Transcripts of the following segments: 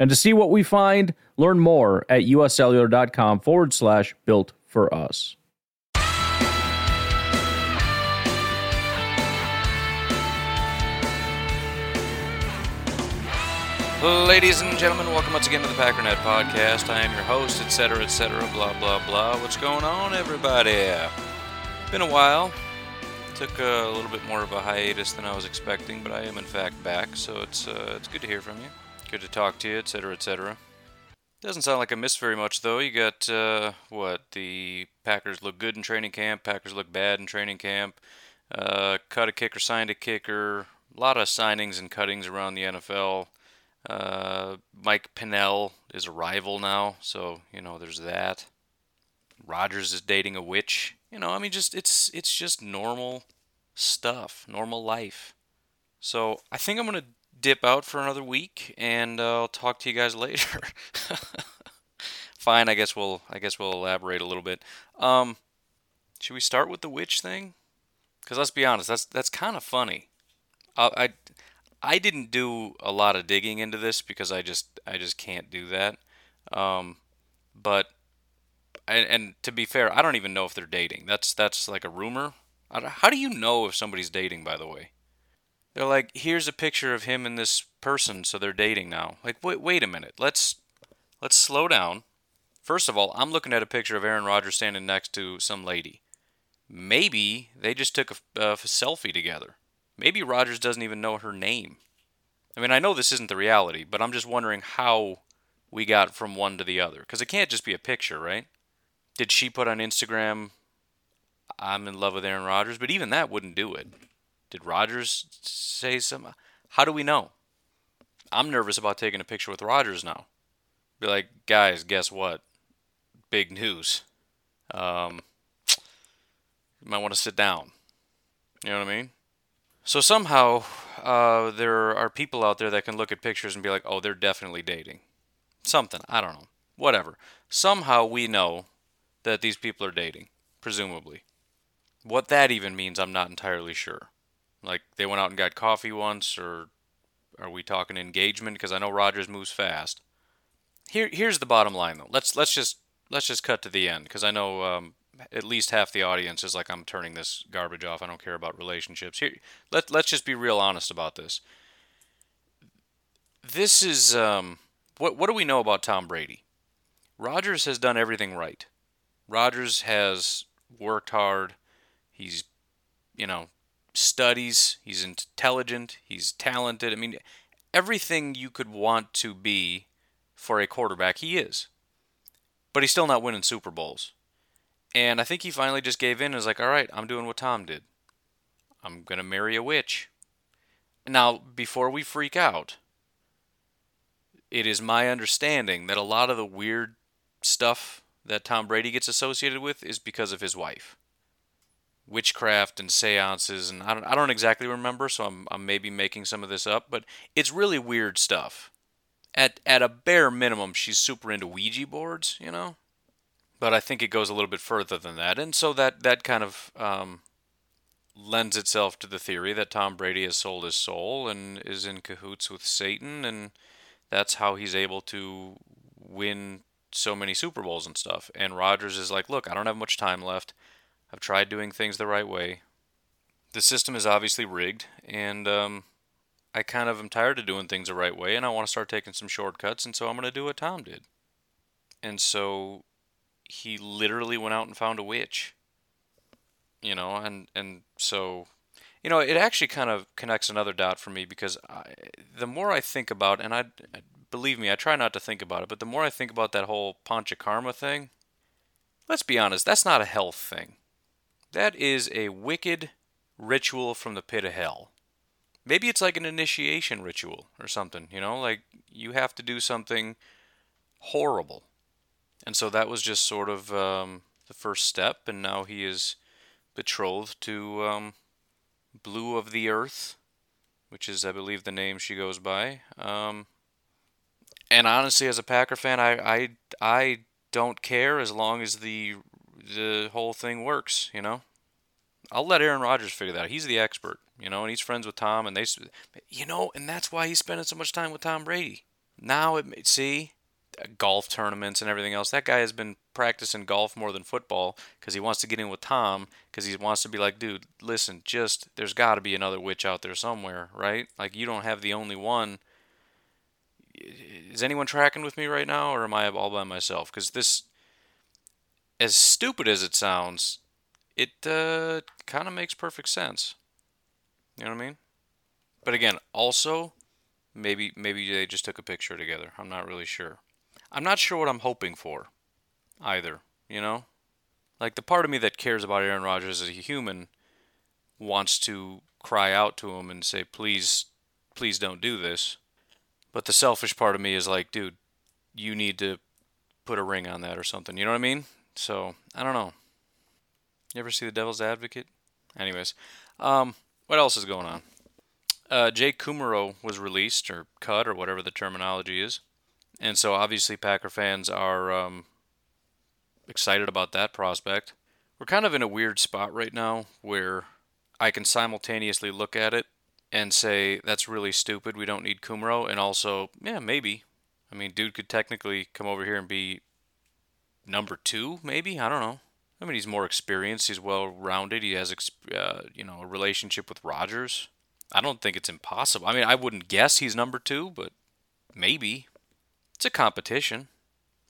And to see what we find, learn more at uscellular.com forward slash built for us. Ladies and gentlemen, welcome once again to the Packernet Podcast. I am your host, etc., etc., blah, blah, blah. What's going on, everybody? Been a while. Took a little bit more of a hiatus than I was expecting, but I am in fact back, so it's uh, it's good to hear from you. Good to talk to you, etc., etc. Doesn't sound like I missed very much, though. You got, uh, what, the Packers look good in training camp, Packers look bad in training camp, uh, cut a kicker, signed a kicker, a lot of signings and cuttings around the NFL. Uh, Mike Pennel is a rival now, so you know there's that. Rodgers is dating a witch. You know, I mean, just it's it's just normal stuff, normal life. So I think I'm gonna dip out for another week, and uh, I'll talk to you guys later. Fine, I guess we'll I guess we'll elaborate a little bit. Um, should we start with the witch thing? Because let's be honest, that's that's kind of funny. I, I I didn't do a lot of digging into this because I just I just can't do that. Um, but and, and, to be fair, I don't even know if they're dating. That's that's like a rumor. How do you know if somebody's dating? By the way, they're like, here's a picture of him and this person, so they're dating now. Like, wait, wait a minute. Let's let's slow down. First of all, I'm looking at a picture of Aaron Rodgers standing next to some lady. Maybe they just took a, a selfie together. Maybe Rodgers doesn't even know her name. I mean, I know this isn't the reality, but I'm just wondering how we got from one to the other. Because it can't just be a picture, right? Did she put on Instagram, I'm in love with Aaron Rodgers? But even that wouldn't do it. Did Rodgers say something? How do we know? I'm nervous about taking a picture with Rodgers now. Be like, guys, guess what? Big news. Um, you might want to sit down. You know what I mean? So somehow uh, there are people out there that can look at pictures and be like, oh, they're definitely dating. Something. I don't know. Whatever. Somehow we know that these people are dating, presumably. What that even means, I'm not entirely sure. Like they went out and got coffee once, or are we talking engagement? Because I know Rodgers moves fast. Here, here's the bottom line, though. Let's let's just let's just cut to the end, because I know um, at least half the audience is like, I'm turning this garbage off. I don't care about relationships. Here, let, let's just be real honest about this. This is, um, what, what do we know about Tom Brady? Rodgers has done everything right. Rodgers has worked hard. He's, you know, studies. He's intelligent. He's talented. I mean, everything you could want to be for a quarterback, he is. But he's still not winning Super Bowls. And I think he finally just gave in and was like, all right, I'm doing what Tom did. I'm going to marry a witch. Now, before we freak out, it is my understanding that a lot of the weird stuff that Tom Brady gets associated with is because of his wife. Witchcraft and seances, and I don't, I don't exactly remember, so I'm, I'm maybe making some of this up, but it's really weird stuff. At, at a bare minimum, she's super into Ouija boards, you know? but I think it goes a little bit further than that, and so that that kind of um, lends itself to the theory that Tom Brady has sold his soul and is in cahoots with Satan, and that's how he's able to win so many Super Bowls and stuff. And Rodgers is like, look, I don't have much time left. I've tried doing things the right way. The system is obviously rigged, and um, I kind of am tired of doing things the right way, and I want to start taking some shortcuts, and so I'm going to do what Tom did. And so he literally went out and found a witch. You know, and and so you know, it actually kind of connects another dot for me because I, the more I think about, and I believe me, I try not to think about it, but the more I think about that whole panchakarma thing, let's be honest, that's not a health thing. That is a wicked ritual from the pit of hell. Maybe it's like an initiation ritual or something, you know, like you have to do something horrible And so that was just sort of um, the first step, and now he is betrothed to um, Blu of the Earth, which is, I believe, the name she goes by. Um, and honestly, as a Packer fan, I, I, I don't care as long as the the whole thing works. You know, I'll let Aaron Rodgers figure that out. He's the expert, you know, and he's friends with Tom, and they, you know, and that's why he's spending so much time with Tom Brady. Now it see uh, golf tournaments and everything else. That guy has been practicing golf more than football because he wants to get in with Tom because he wants to be like, dude, listen, just there's got to be another witch out there somewhere, right? Like you don't have the only one. Is anyone tracking with me right now, or am I all by myself? Because this, as stupid as it sounds, it uh, kind of makes perfect sense. You know what I mean? But again, also, maybe maybe they just took a picture together. I'm not really sure. I'm not sure what I'm hoping for, either. You know, like the part of me that cares about Aaron Rodgers as a human wants to cry out to him and say, please, please don't do this. But the selfish part of me is like, dude, you need to put a ring on that or something. You know what I mean? So I don't know. You ever see The Devil's Advocate? Anyways, um, what else is going on? Uh, Jake Kumerow was released or cut or whatever the terminology is, and so obviously Packer fans are um, excited about that prospect. We're kind of in a weird spot right now where I can simultaneously look at it and say that's really stupid. We don't need Kumerow, and also yeah maybe. I mean, dude could technically come over here and be number two, maybe. I don't know. I mean, he's more experienced. He's well rounded. He has, uh, you know, a relationship with Rodgers. I don't think it's impossible. I mean, I wouldn't guess he's number two, but maybe it's a competition.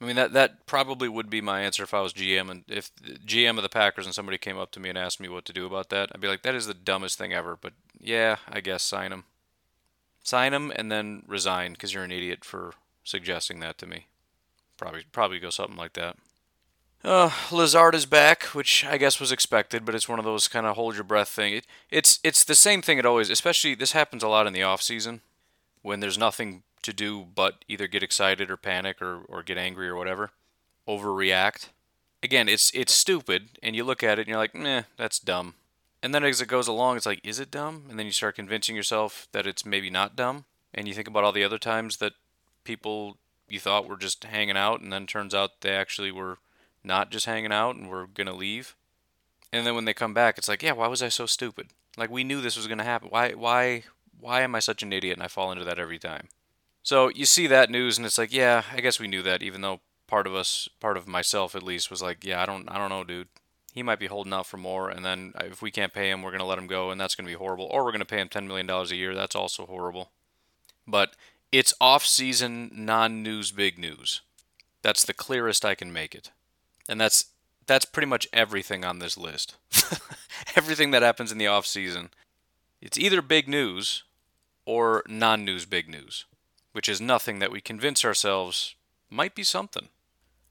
I mean, that that probably would be my answer if I was GM and if GM of the Packers and somebody came up to me and asked me what to do about that. I'd be like, that is the dumbest thing ever. But yeah, I guess sign him, sign him, and then resign because you're an idiot for suggesting that to me. Probably probably go something like that. Uh, Lazard is back, which I guess was expected, but it's one of those kind of hold your breath thing. It, it's it's the same thing it always. Especially this happens a lot in the off season, when there's nothing to do but either get excited or panic or, or get angry or whatever, overreact. Again, it's it's stupid, and you look at it and you're like, meh, that's dumb. And then as it goes along, it's like, is it dumb? And then you start convincing yourself that it's maybe not dumb, and you think about all the other times that people you thought were just hanging out, and then turns out they actually were not just hanging out and we're going to leave. And then when they come back, it's like, yeah, why was I so stupid? Like we knew this was going to happen. Why why why am I such an idiot and I fall into that every time? So you see that news and it's like, yeah, I guess we knew that even though part of us, part of myself at least was like, yeah, I don't I don't know, dude. He might be holding out for more and then if we can't pay him, we're going to let him go and that's going to be horrible. Or we're going to pay him 10 million dollars a year. That's also horrible. But it's off-season non-news big news. That's the clearest I can make it and that's that's pretty much everything on this list. everything that happens in the off season, it's either big news or non-news big news, which is nothing that we convince ourselves might be something.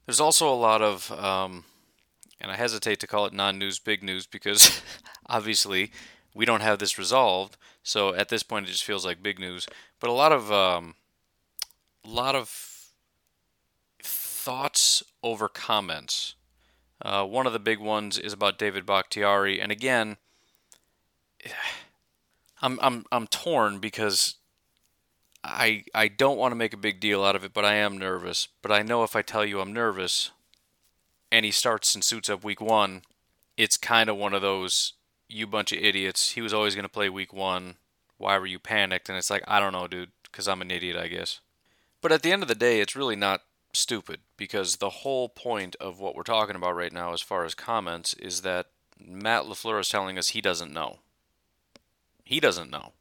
There's also a lot of, um, and I hesitate to call it non-news big news because obviously we don't have this resolved. So at this point, it just feels like big news. But a lot of, um, a lot of thoughts over comments. Uh, one of the big ones is about David Bakhtiari, and again, I'm I'm I'm torn because I I don't want to make a big deal out of it, but I am nervous. But I know if I tell you I'm nervous, and he starts and suits up week one, it's kind of one of those you bunch of idiots. He was always going to play week one. Why were you panicked? And it's like I don't know, dude, because I'm an idiot, I guess. But at the end of the day, it's really not stupid because the whole point of what we're talking about right now, as far as comments, is that Matt LaFleur is telling us he doesn't know. He doesn't know.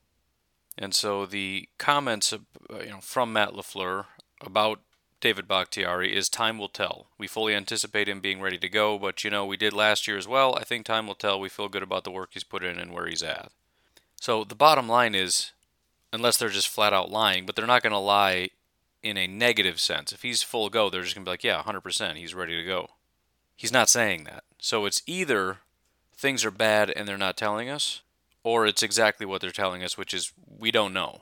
And so the comments uh, you know, from Matt LaFleur about David Bakhtiari is time will tell. We fully anticipate him being ready to go, but you know, we did last year as well. I think time will tell. We feel good about the work he's put in and where he's at. So the bottom line is, unless they're just flat out lying, but they're not going to lie in a negative sense. If he's full go, they're just going to be like, yeah, 100%, he's ready to go. He's not saying that. So it's either things are bad and they're not telling us, or it's exactly what they're telling us, which is we don't know.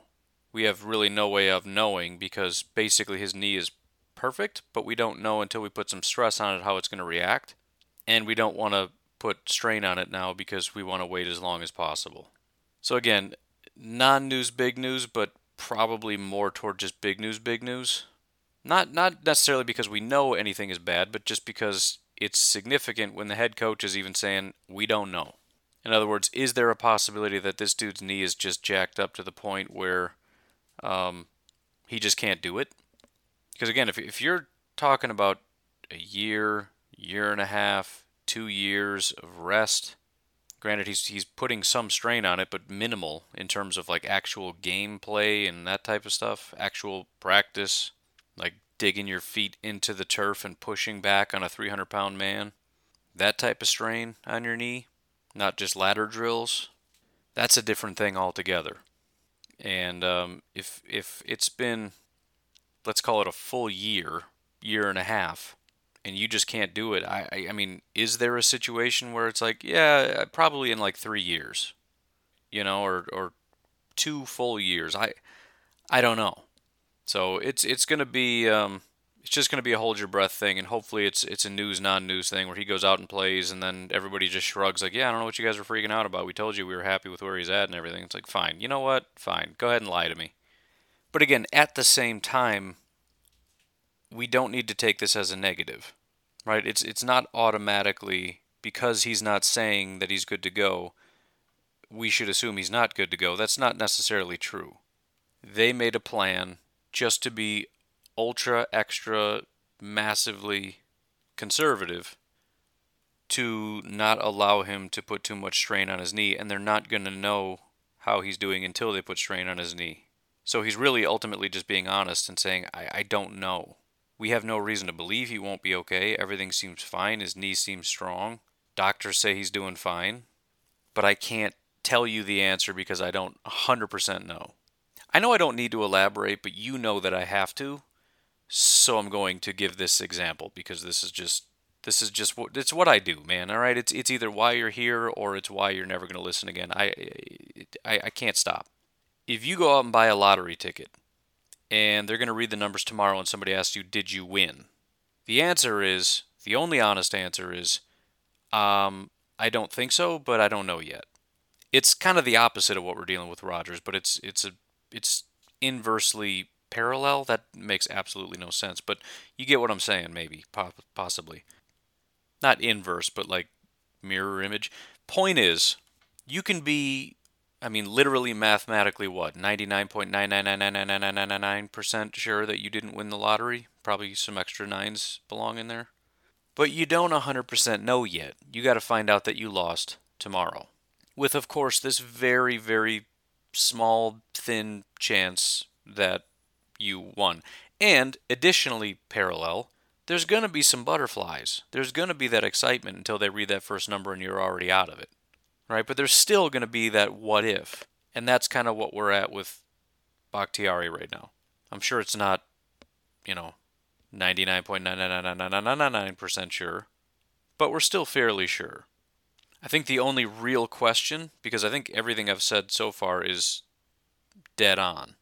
We have really no way of knowing because basically his knee is perfect, but we don't know until we put some stress on it how it's going to react. And we don't want to put strain on it now because we want to wait as long as possible. So, again, non news, big news, but probably more toward just big news, big news. Not, not necessarily because we know anything is bad, but just because it's significant when the head coach is even saying, we don't know. In other words, is there a possibility that this dude's knee is just jacked up to the point where um, he just can't do it? Because again, if, if you're talking about a year, year and a half, two years of rest, granted he's he's putting some strain on it, but minimal in terms of like actual gameplay and that type of stuff, actual practice, like digging your feet into the turf and pushing back on a 300 pound man, that type of strain on your knee not just ladder drills, that's a different thing altogether. And um, if if it's been, let's call it a full year, year and a half, and you just can't do it, I, I, I mean, is there a situation where it's like, yeah, probably in like three years, you know, or or two full years? I I don't know. So it's it's gonna be um, it's just to be a hold your breath thing, and hopefully it's it's a news non-news thing where he goes out and plays, and then everybody just shrugs like, yeah, I don't know what you guys are freaking out about. We told you we were happy with where he's at and everything. It's like, fine, you know what? Fine, go ahead and lie to me. But again, at the same time, we don't need to take this as a negative, right? It's it's not automatically because he's not saying that he's good to go. We should assume he's not good to go. That's not necessarily true. They made a plan just to be ultra extra massively conservative to not allow him to put too much strain on his knee and they're not going to know how he's doing until they put strain on his knee so he's really ultimately just being honest and saying I, I don't know we have no reason to believe he won't be okay. Everything seems fine. His knee seems strong. Doctors say he's doing fine. But i can't tell you the answer because i don't 100% know. I know i don't need to elaborate but you know that i have to. So I'm going to give this example because this is just this is just what it's what I do, man. All right, it's it's either why you're here or it's why you're never going to listen again. I, I I can't stop. If you go out and buy a lottery ticket and they're going to read the numbers tomorrow and somebody asks you, "Did you win?" The answer is the only honest answer is um I don't think so, but I don't know yet. It's kind of the opposite of what we're dealing with Rodgers, but it's it's a it's inversely parallel. That makes absolutely no sense, but you get what I'm saying, maybe, possibly. Not inverse, but like mirror image. Point is, you can be, I mean, literally mathematically what? 99.9999999% sure that you didn't win the lottery? Probably some extra nines belong in there. But you don't 100% know yet. You got to find out that you lost tomorrow. With, of course, this very, very small, thin chance that you won. And additionally, parallel, there's going to be some butterflies. There's going to be that excitement until they read that first number and you're already out of it. Right? But there's still going to be that what if. And that's kind of what we're at with Bakhtiari right now. I'm sure it's not, you know, 99.9999999% sure, but we're still fairly sure. I think the only real question, because I think everything I've said so far is dead on,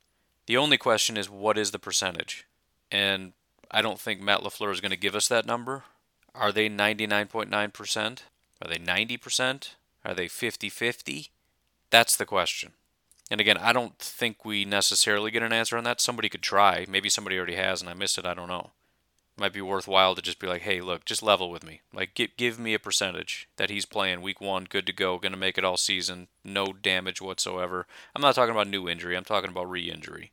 the only question is what is the percentage? And I don't think Matt LaFleur is going to give us that number. Are they 99.9%? Are they 90%? Are they 50 50? That's the question. And again, I don't think we necessarily get an answer on that. Somebody could try. Maybe somebody already has and I missed it. I don't know. It might be worthwhile to just be like, hey, look, just level with me. Like, give, give me a percentage that he's playing week one, good to go, going to make it all season, no damage whatsoever. I'm not talking about new injury. I'm talking about re injury.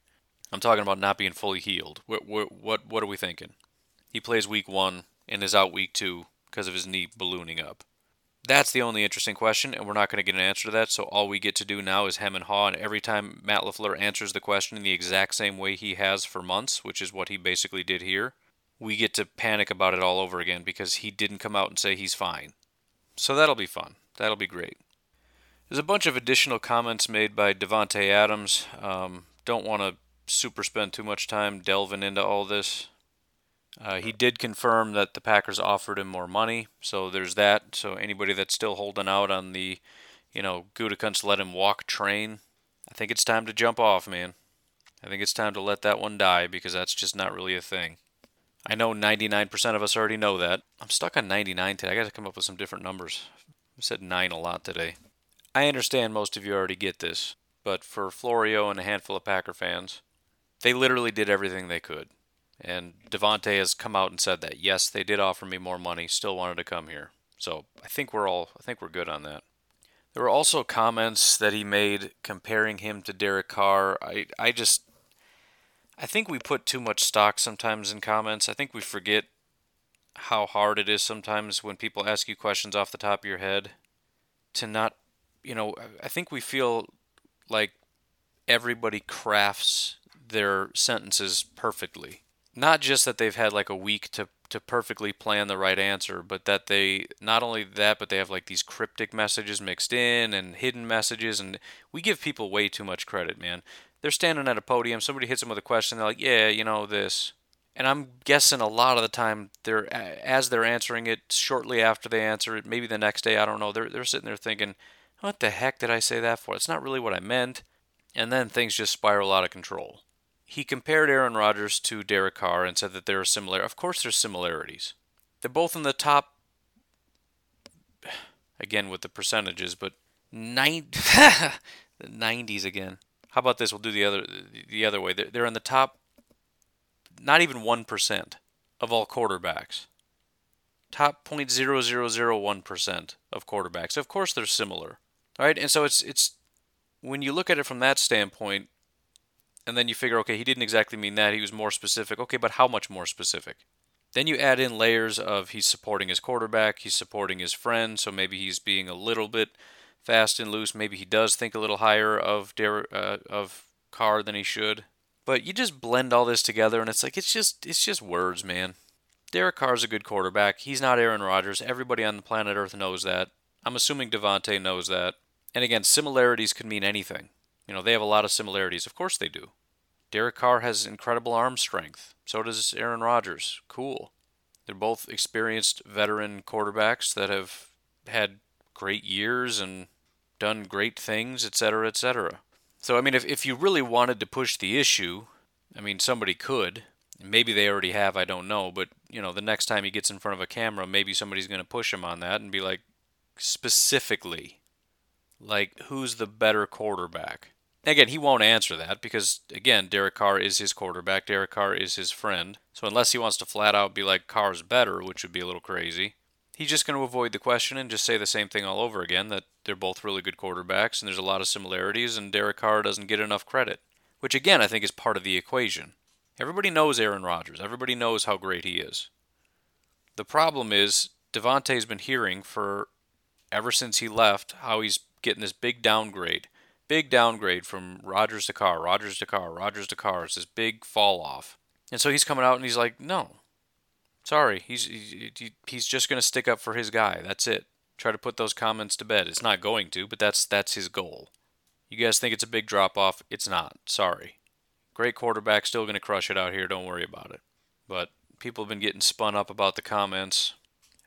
I'm talking about not being fully healed. What what what, what are we thinking? He plays week one and is out week two because of his knee ballooning up. That's the only interesting question, and we're not going to get an answer to that. So all we get to do now is hem and haw. And every time Matt Lafleur answers the question in the exact same way he has for months, which is what he basically did here, we get to panic about it all over again because he didn't come out and say he's fine. So that'll be fun. That'll be great. There's a bunch of additional comments made by Davante Adams. Um, don't want to super spend too much time delving into all this. Uh, he did confirm that the Packers offered him more money, so there's that. So anybody that's still holding out on the, you know, Gutekunst let him walk train, I think it's time to jump off, man. I think it's time to let that one die because that's just not really a thing. I know 99% of us already know that. I'm stuck on 99 today. I got to come up with some different numbers. I said 9 a lot today. I understand most of you already get this, but for Florio and a handful of Packer fans, they literally did everything they could. And Davante has come out and said that. Yes, they did offer me more money, still wanted to come here. So I think we're all I think we're good on that. There were also comments that he made comparing him to Derek Carr. I I just I think we put too much stock sometimes in comments. I think we forget how hard it is sometimes when people ask you questions off the top of your head to not, you know, I think we feel like everybody crafts their sentences perfectly. Not just that they've had like a week to to perfectly plan the right answer, but that they not only that, but they have like these cryptic messages mixed in and hidden messages, and we give people way too much credit, man. They're standing at a podium, somebody hits them with a question, they're like, "Yeah, you know this," and I'm guessing a lot of the time they're as they're answering it, shortly after they answer it, maybe the next day, I don't know, they're they're sitting there thinking, "What the heck did I say that for? It's not really what I meant," and then things just spiral out of control. He compared Aaron Rodgers to Derek Carr and said that there are similar. Of course, there's similarities. They're both in the top. Again with the percentages, but nine the 90s again. How about this? We'll do the other the other way. They're, they're in the top. Not even one percent of all quarterbacks. Top 0.0001 percent of quarterbacks. Of course, they're similar, right? And so it's it's when you look at it from that standpoint, and then you figure, okay, he didn't exactly mean that. He was more specific. Okay, but how much more specific? Then you add in layers of he's supporting his quarterback, he's supporting his friend, so maybe he's being a little bit fast and loose. Maybe he does think a little higher of Der- uh, of Carr than he should. But you just blend all this together, and it's like it's just it's just words, man. Derek Carr's a good quarterback. He's not Aaron Rodgers. Everybody on the planet Earth knows that. I'm assuming Davante knows that. And again, similarities can mean anything. You know, they have a lot of similarities. Of course they do. Derek Carr has incredible arm strength. So does Aaron Rodgers. Cool. They're both experienced veteran quarterbacks that have had great years and done great things, etc., etc. So, I mean, if, if you really wanted to push the issue, I mean, somebody could. Maybe they already have, I don't know. But, you know, the next time he gets in front of a camera, maybe somebody's going to push him on that and be like, specifically, like, who's the better quarterback? Again, he won't answer that because, again, Derek Carr is his quarterback. Derek Carr is his friend. So unless he wants to flat out be like Carr's better, which would be a little crazy, he's just going to avoid the question and just say the same thing all over again that they're both really good quarterbacks and there's a lot of similarities and Derek Carr doesn't get enough credit. Which, again, I think is part of the equation. Everybody knows Aaron Rodgers. Everybody knows how great he is. The problem is Davante's been hearing for ever since he left how he's getting this big downgrade big downgrade from Rodgers to Carr, Rodgers to Carr, Rodgers to Carr. It's this big fall off. And so he's coming out and he's like, no, sorry, he's he, he's just going to stick up for his guy. That's it. Try to put those comments to bed. It's not going to, but that's that's his goal. You guys think it's a big drop off? It's not. Sorry. Great quarterback, still going to crush it out here. Don't worry about it. But people have been getting spun up about the comments.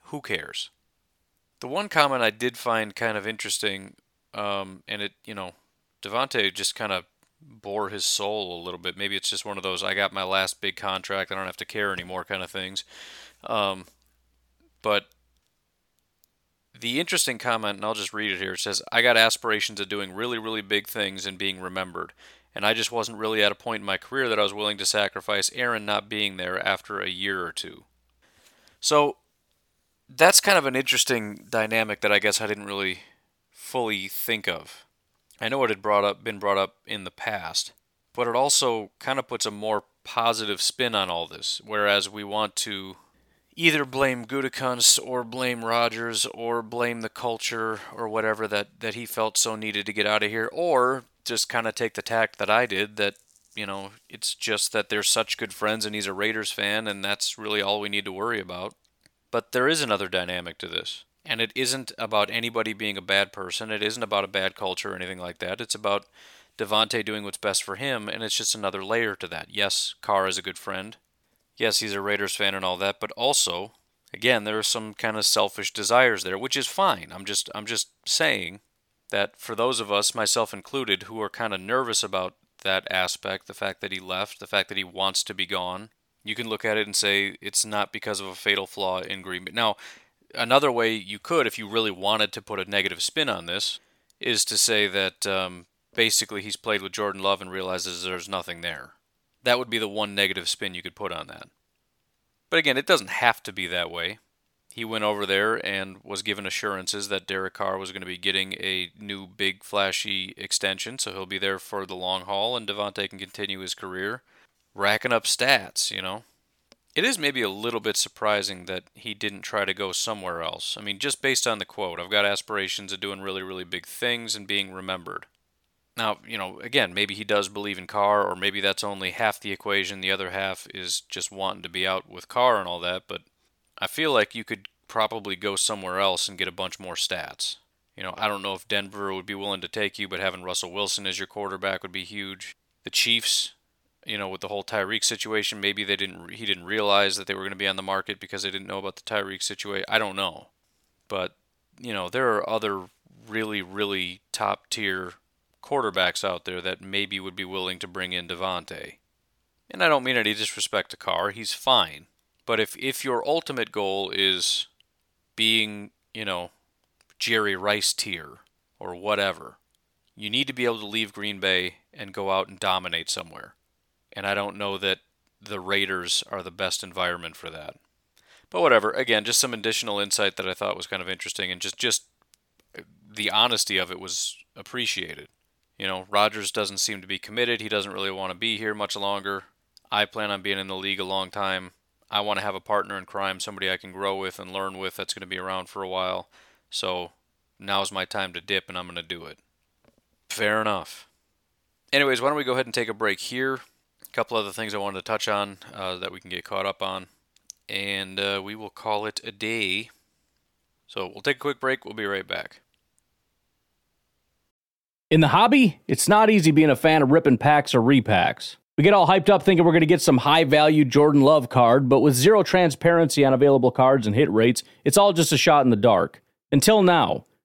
Who cares? The one comment I did find kind of interesting, um, and it, you know, Davante just kind of bore his soul a little bit. Maybe it's just one of those I got my last big contract, I don't have to care anymore kind of things. Um, but the interesting comment, and I'll just read it here, it says, I got aspirations of doing really, really big things and being remembered. And I just wasn't really at a point in my career that I was willing to sacrifice Aaron not being there after a year or two. So that's kind of an interesting dynamic that I guess I didn't really fully think of. I know it had brought up been brought up in the past, but it also kind of puts a more positive spin on all this. Whereas we want to either blame Gutekunst or blame Rodgers or blame the culture or whatever that, that he felt so needed to get out of here, or just kind of take the tact that I did that, you know, it's just that they're such good friends and he's a Raiders fan and that's really all we need to worry about. But there is another dynamic to this. And it isn't about anybody being a bad person. It isn't about a bad culture or anything like that. It's about Davante doing what's best for him, and it's just another layer to that. Yes, Carr is a good friend. Yes, he's a Raiders fan and all that, but also, again, there are some kind of selfish desires there, which is fine. I'm just I'm just saying that for those of us, myself included, who are kind of nervous about that aspect, the fact that he left, the fact that he wants to be gone, You can look at it and say it's not because of a fatal flaw in Green Bay. Now, another way you could, if you really wanted to put a negative spin on this, is to say that um, basically he's played with Jordan Love and realizes there's nothing there. That would be the one negative spin you could put on that. But again, it doesn't have to be that way. He went over there and was given assurances that Derek Carr was going to be getting a new big flashy extension, so he'll be there for the long haul, and Davante can continue his career, racking up stats. You know, it is maybe a little bit surprising that he didn't try to go somewhere else. I mean, just based on the quote, I've got aspirations of doing really, really big things and being remembered. Now, you know, again, maybe he does believe in Carr, or maybe that's only half the equation. The other half is just wanting to be out with Carr and all that. But I feel like you could probably go somewhere else and get a bunch more stats. You know, I don't know if Denver would be willing to take you, but having Russell Wilson as your quarterback would be huge. The Chiefs, you know, with the whole Tyreek situation, maybe they didn't he didn't realize that they were going to be on the market because they didn't know about the Tyreek situation. I don't know. But, you know, there are other really really top tier quarterbacks out there that maybe would be willing to bring in Davante. And I don't mean any disrespect to Carr, he's fine. But if, if your ultimate goal is being, you know, Jerry Rice tier or whatever, you need to be able to leave Green Bay and go out and dominate somewhere. And I don't know that the Raiders are the best environment for that. But whatever, again, just some additional insight that I thought was kind of interesting and just just uh, the honesty of it was appreciated. You know, Rodgers doesn't seem to be committed. He doesn't really want to be here much longer. I plan on being in the league a long time. I want to have a partner in crime, somebody I can grow with and learn with that's going to be around for a while. So now's my time to dip, and I'm going to do it. Fair enough. Anyways, why don't we go ahead and take a break here? A couple other things I wanted to touch on uh, that we can get caught up on. And uh, we will call it a day. So we'll take a quick break. We'll be right back. In the hobby, it's not easy being a fan of ripping packs or repacks. We get all hyped up thinking we're going to get some high value Jordan Love card, but with zero transparency on available cards and hit rates, it's all just a shot in the dark. Until now,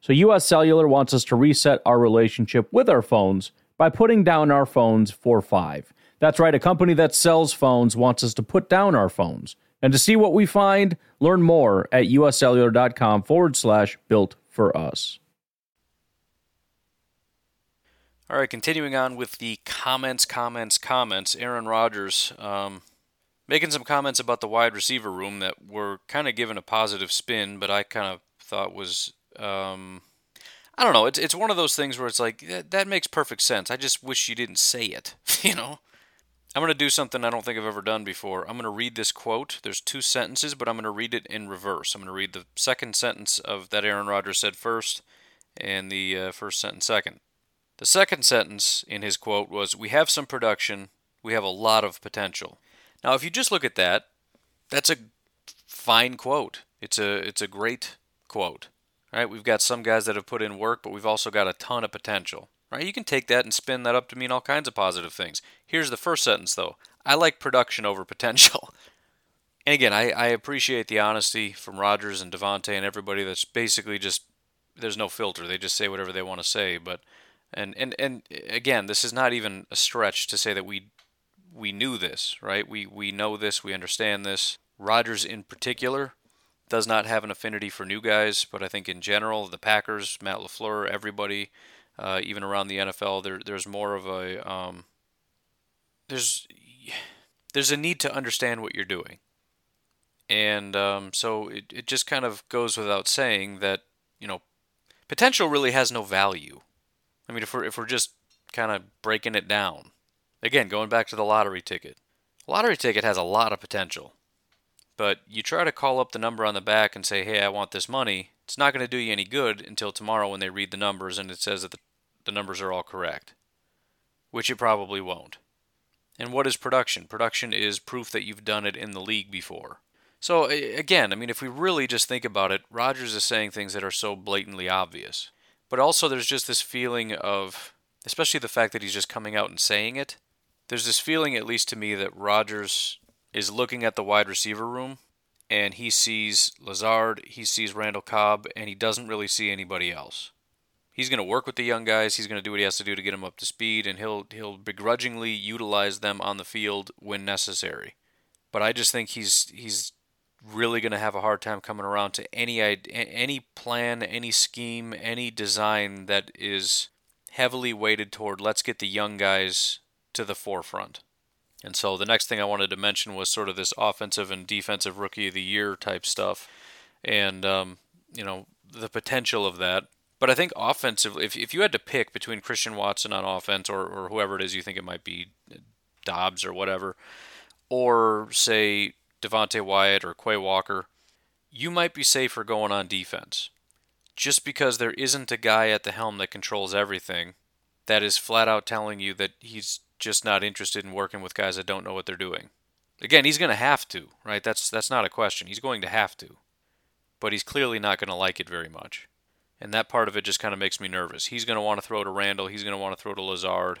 So US Cellular wants us to reset our relationship with our phones by putting down our phones for five. That's right, a company that sells phones wants us to put down our phones. And to see what we find, learn more at uscellular.com forward slash built for us. All right, continuing on with the comments, comments, comments. Aaron Rodgers um, making some comments about the wide receiver room that were kind of given a positive spin, but I kind of thought was. Um, I don't know. It's it's one of those things where it's like that, that makes perfect sense. I just wish you didn't say it. you know. I'm going to do something I don't think I've ever done before. I'm going to read this quote. There's two sentences, but I'm going to read it in reverse. I'm going to read the second sentence of that Aaron Rodgers said first, and the uh, first sentence second. The second sentence in his quote was, We have some production, we have a lot of potential. Now, if you just look at that, that's a fine quote. It's a, it's a great quote. Right? We've got some guys that have put in work, but we've also got a ton of potential. Right? You can take that and spin that up to mean all kinds of positive things. Here's the first sentence, though I like production over potential. And again, I, I appreciate the honesty from Rodgers and Davante and everybody that's basically just, there's no filter. They just say whatever they want to say. But and and and again, this is not even a stretch to say that we we knew this, right? We we know this, we understand this. Rodgers in particular does not have an affinity for new guys, but I think in general, the Packers, Matt LaFleur, everybody, uh, even around the NFL, there there's more of a um, there's there's a need to understand what you're doing. And um, so it, it just kind of goes without saying that, you know, potential really has no value. I mean, if we're, if we're just kind of breaking it down, again, going back to the lottery ticket, lottery ticket has a lot of potential. But you try to call up the number on the back and say, hey, I want this money, it's not going to do you any good until tomorrow when they read the numbers and it says that the, the numbers are all correct, which it probably won't. And what is production? Production is proof that you've done it in the league before. So, again, I mean, if we really just think about it, Rodgers is saying things that are so blatantly obvious. But also, there's just this feeling of, especially the fact that he's just coming out and saying it, there's this feeling, at least to me, that Rodgers is looking at the wide receiver room and he sees Lazard, he sees Randall Cobb, and he doesn't really see anybody else. He's going to work with the young guys. He's going to do what he has to do to get them up to speed, and he'll he'll begrudgingly utilize them on the field when necessary. But I just think he's he's really going to have a hard time coming around to any any plan, any scheme, any design that is heavily weighted toward let's get the young guys to the forefront. And so the next thing I wanted to mention was sort of this offensive and defensive rookie of the year type stuff, and um, you know the potential of that. But I think offensively, if if you had to pick between Christian Watson on offense or or whoever it is you think it might be, Doubs or whatever, or say Devonte Wyatt or Quay Walker, you might be safer going on defense. Just because there isn't a guy at the helm that controls everything, that is flat out telling you that he's just not interested in working with guys that don't know what they're doing. Again, he's going to have to, right? That's that's not a question. He's going to have to. But he's clearly not going to like it very much. And that part of it just kind of makes me nervous. He's going to want to throw to Randall, he's going to want to throw to Lazard.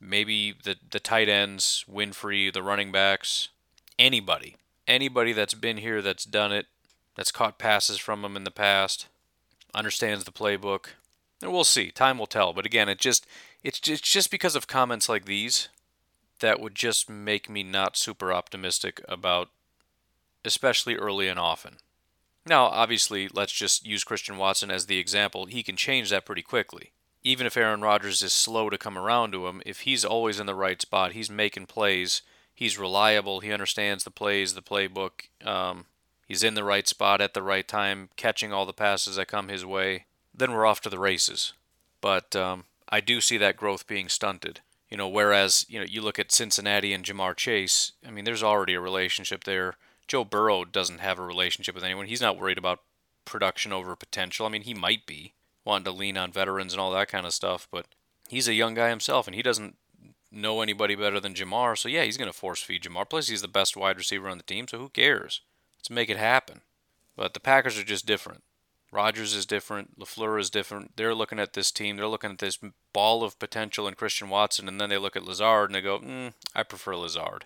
Maybe the the tight ends, Winfree, the running backs, anybody. Anybody that's been here that's done it, that's caught passes from him in the past, understands the playbook. And we'll see. Time will tell. But again, it just it's just, it's just because of comments like these that would just make me not super optimistic about, especially early and often. Now, obviously, let's just use Christian Watson as the example. He can change that pretty quickly. Even if Aaron Rodgers is slow to come around to him, if he's always in the right spot, he's making plays, he's reliable, he understands the plays, the playbook, um, he's in the right spot at the right time, catching all the passes that come his way, then we're off to the races. But um, I do see that growth being stunted. You know, whereas you know you look at Cincinnati and Ja'Marr Chase. I mean, there's already a relationship there. Joe Burrow doesn't have a relationship with anyone. He's not worried about production over potential. I mean, he might be wanting to lean on veterans and all that kind of stuff, but he's a young guy himself, and he doesn't know anybody better than Ja'Marr. So yeah, he's going to force feed Ja'Marr. Plus, he's the best wide receiver on the team, so who cares? Let's make it happen. But the Packers are just different. Rodgers is different. LaFleur is different. They're looking at this team. They're looking at this ball of potential in Christian Watson, and then they look at Lazard and they go, mm, I prefer Lazard.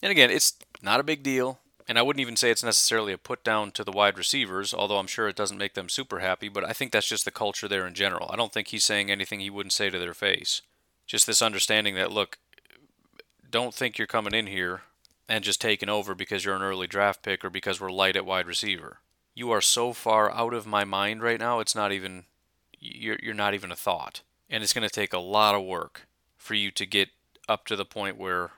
And again, it's not a big deal. And I wouldn't even say it's necessarily a put down to the wide receivers, although I'm sure it doesn't make them super happy, but I think that's just the culture there in general. I don't think he's saying anything he wouldn't say to their face. Just this understanding that, look, don't think you're coming in here and just taking over because you're an early draft pick or because we're light at wide receiver you are so far out of my mind right now. It's not even you're you're not even a thought. And it's going to take a lot of work for you to get up to the point where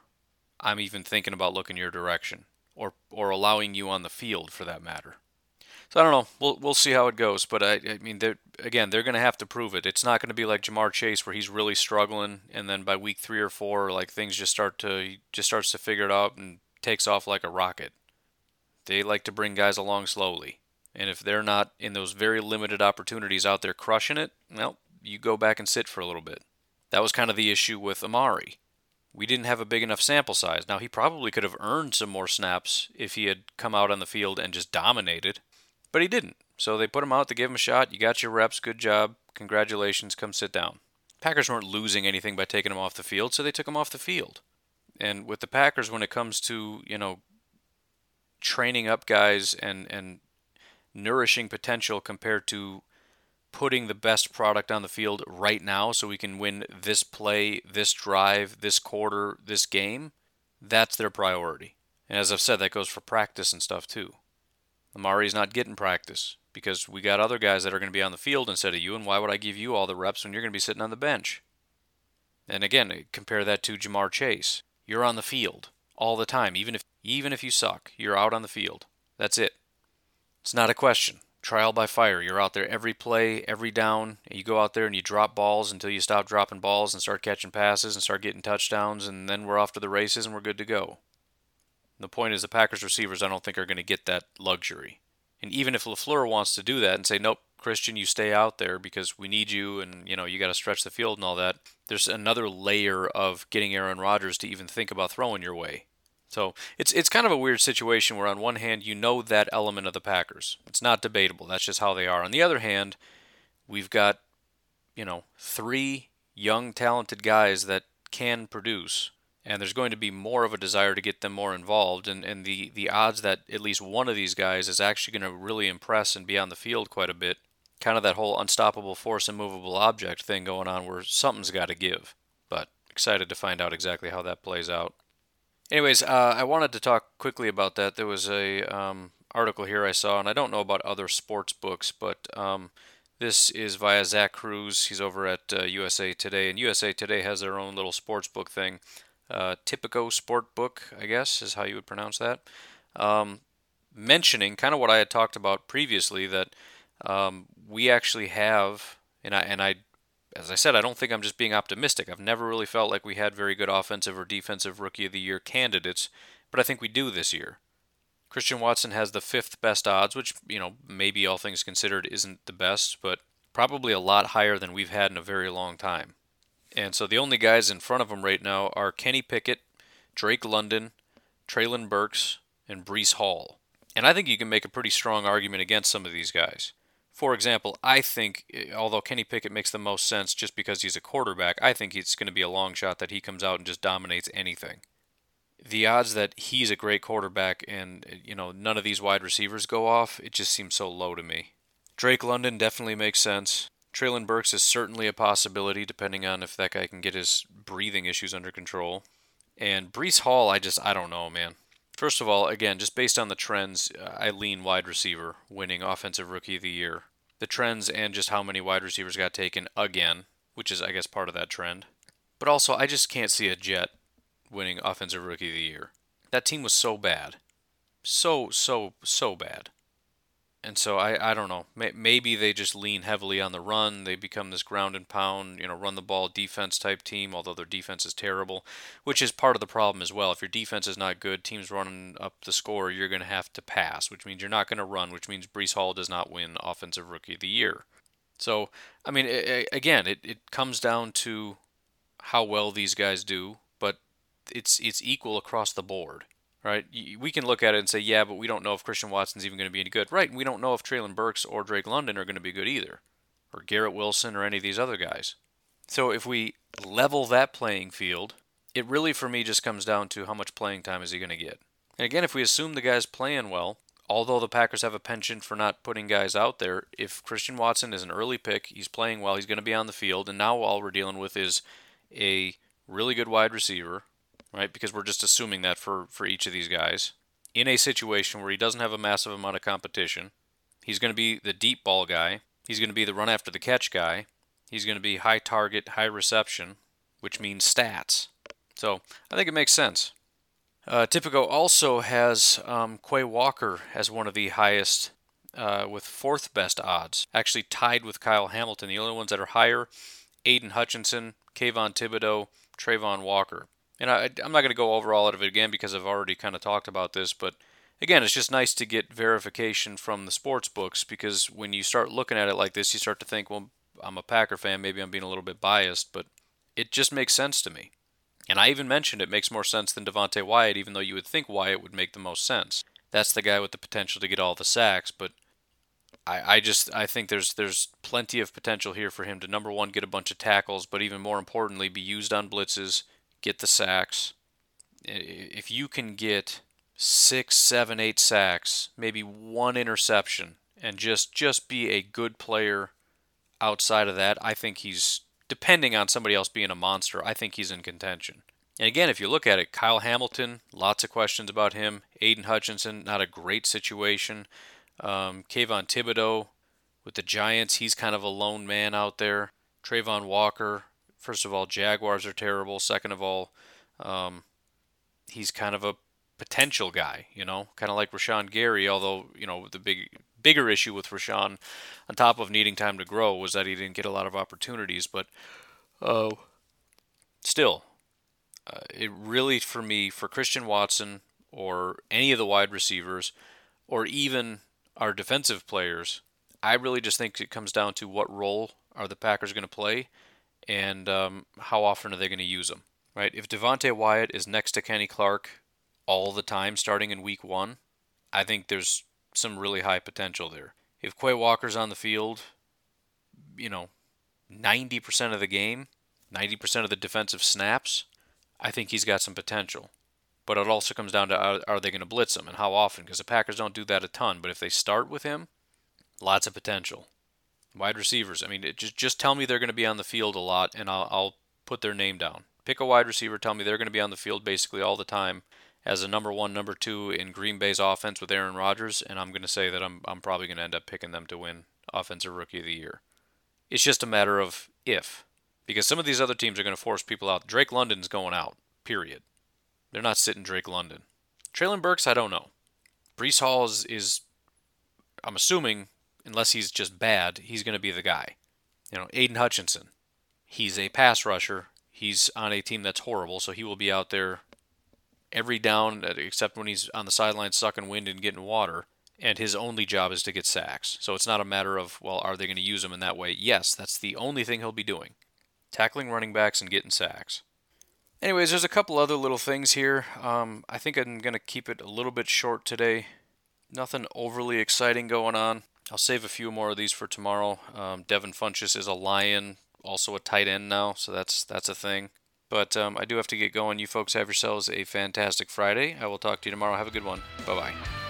I'm even thinking about looking your direction or or allowing you on the field for that matter. So I don't know. We'll we'll see how it goes. But I I mean, they're, again, they're going to have to prove it. It's not going to be like Ja'Marr Chase where he's really struggling, and then by week three or four, like things just start to he just starts to figure it out and takes off like a rocket. They like to bring guys along slowly. And if they're not in those very limited opportunities out there crushing it, well, you go back and sit for a little bit. That was kind of the issue with Amari. We didn't have a big enough sample size. Now, he probably could have earned some more snaps if he had come out on the field and just dominated, but he didn't. So they put him out, to give him a shot. You got your reps, good job. Congratulations, come sit down. Packers weren't losing anything by taking him off the field, so they took him off the field. And with the Packers, when it comes to, you know, training up guys and, and nourishing potential compared to putting the best product on the field right now so we can win this play, this drive, this quarter, this game, that's their priority. And as I've said, that goes for practice and stuff too. Amari's not getting practice because we got other guys that are going to be on the field instead of you, and why would I give you all the reps when you're going to be sitting on the bench? And again, compare that to Ja'Marr Chase. You're on the field all the time, even if even if you suck, you're out on the field. That's it. It's not a question. Trial by fire. You're out there every play, every down. You go out there and you drop balls until you stop dropping balls and start catching passes and start getting touchdowns, and then we're off to the races and we're good to go. The point is, the Packers receivers, I don't think, are going to get that luxury. And even if LaFleur wants to do that and say, nope, Christian, you stay out there because we need you and, you know, you got to stretch the field and all that, there's another layer of getting Aaron Rodgers to even think about throwing your way. So it's it's kind of a weird situation where on one hand you know that element of the Packers. It's not debatable. That's just how they are. On the other hand, we've got, you know, three young talented guys that can produce and there's going to be more of a desire to get them more involved and, and the, the odds that at least one of these guys is actually going to really impress and be on the field quite a bit kind of that whole unstoppable force and movable object thing going on where something's got to give but excited to find out exactly how that plays out anyways uh, i wanted to talk quickly about that. There was a um, article here i saw and i don't know about other sports books but um, this is via Zach Kruse. He's over at uh, USA Today, and USA Today has their own little sports book thing. Uh, Tipico Sport Book, I guess is how you would pronounce that, um, mentioning kind of what I had talked about previously that um, we actually have, and I, and I, as I said, I don't think I'm just being optimistic. I've never really felt like we had very good offensive or defensive rookie of the year candidates, but I think we do this year. Christian Watson has the fifth best odds, which, you know, maybe all things considered isn't the best, but probably a lot higher than we've had in a very long time. And so the only guys in front of him right now are Kenny Pickett, Drake London, Treylon Burks, and Breece Hall. And I think you can make a pretty strong argument against some of these guys. For example, I think, eh, although Kenny Pickett makes the most sense just because he's a quarterback, I think it's going to be a long shot that he comes out and just dominates anything. The odds that he's a great quarterback and eh, you know none of these wide receivers go off, it just seems so low to me. Drake London definitely makes sense. Treylon Burks is certainly a possibility, depending on if that guy can get his breathing issues under control. And Breece Hall, I just, I don't know, man. First of all, again, just based on the trends, uh, I lean wide receiver winning Offensive Rookie of the Year. The trends and just how many wide receivers got taken again, which is, I guess, part of that trend. But also, I just can't see a Jet winning Offensive Rookie of the Year. That team was so bad. So, so, so bad and so I, I don't know. Maybe they just lean heavily on the run. They become this ground and pound, you know, run the ball defense type team, although their defense is terrible, which is part of the problem as well. If your defense is not good, teams running up the score, you're going to have to pass, which means you're not going to run, which means Breece Hall does not win Offensive Rookie of the Year. So, I mean, it, again, it, it comes down to how well these guys do, but it's it's equal across the board right? We can look at it and say, yeah, but we don't know if Christian Watson's even going to be any good. Right, we don't know if Treylon Burks or Drake London are going to be good either, or Garrett Wilson or any of these other guys. So if we level that playing field, it really for me just comes down to how much playing time is he going to get. And again, if we assume the guy's playing well, although the Packers have a penchant for not putting guys out there, if Christian Watson is an early pick, he's playing well, he's going to be on the field, and now all we're dealing with is a really good wide receiver right? Because we're just assuming that for, for each of these guys. In a situation where he doesn't have a massive amount of competition, he's going to be the deep ball guy. He's going to be the run after the catch guy. He's going to be high target, high reception, which means stats. So I think it makes sense. Uh, Tipico also has um, Quay Walker as one of the highest, uh, with fourth best odds, actually tied with Kyle Hamilton. The only ones that are higher, Aidan Hutchinson, Kayvon Thibodeaux, Travon Walker. And I, I'm not going to go over all of it again because I've already kind of talked about this, but again, it's just nice to get verification from the sports books because when you start looking at it like this, you start to think, well, I'm a Packer fan, maybe I'm being a little bit biased, but it just makes sense to me. And I even mentioned it makes more sense than Devonte Wyatt, even though you would think Wyatt would make the most sense. That's the guy with the potential to get all the sacks, but I, I just I think there's there's plenty of potential here for him to number one get a bunch of tackles, but even more importantly, be used on blitzes, get the sacks. If you can get six, seven, eight sacks, maybe one interception, and just just be a good player outside of that, I think he's depending on somebody else being a monster. I think he's in contention. And again, if you look at it, Kyle Hamilton, lots of questions about him. Aidan Hutchinson, not a great situation. Um, Kayvon Thibodeaux with the Giants, he's kind of a lone man out there. Travon Walker, first of all, Jaguars are terrible. Second of all, um, he's kind of a potential guy, you know, kind of like Rashan Gary. Although you know the big bigger issue with Rashan, on top of needing time to grow, was that he didn't get a lot of opportunities. But uh, still, uh, it really for me for Christian Watson or any of the wide receivers, or even our defensive players, I really just think it comes down to what role are the Packers going to play, and um, how often are they going to use them. Right? If Devonte Wyatt is next to Kenny Clark all the time, starting in Week One, I think there's some really high potential there. If Quay Walker's on the field, you know, 90% of the game, 90% of the defensive snaps, I think he's got some potential. But it also comes down to are, are they going to blitz him and how often? Because the Packers don't do that a ton. But if they start with him, lots of potential. Wide receivers, I mean, just just tell me they're going to be on the field a lot, and I'll, I'll put their name down. Pick a wide receiver, tell me they're going to be on the field basically all the time as a number one, number two in Green Bay's offense with Aaron Rodgers, and I'm going to say that I'm I'm probably going to end up picking them to win Offensive Rookie of the Year. It's just a matter of if, because some of these other teams are going to force people out. Drake London's going out. Period. They're not sitting Drake London. Treylon Burks, I don't know. Breece Hall is, is I'm assuming, unless he's just bad, he's going to be the guy. You know, Aidan Hutchinson, he's a pass rusher. He's on a team that's horrible, so he will be out there every down except when he's on the sideline sucking wind and getting water. And his only job is to get sacks. So it's not a matter of, well, are they going to use him in that way? Yes, that's the only thing he'll be doing tackling running backs and getting sacks. Anyways, there's a couple other little things here. Um, I think I'm going to keep it a little bit short today. Nothing overly exciting going on. I'll save a few more of these for tomorrow. Um, Devin Funchess is a Lion, also a tight end now, so that's that's a thing. But um, I do have to get going. You folks have yourselves a fantastic Friday. I will talk to you tomorrow. Have a good one. Bye bye.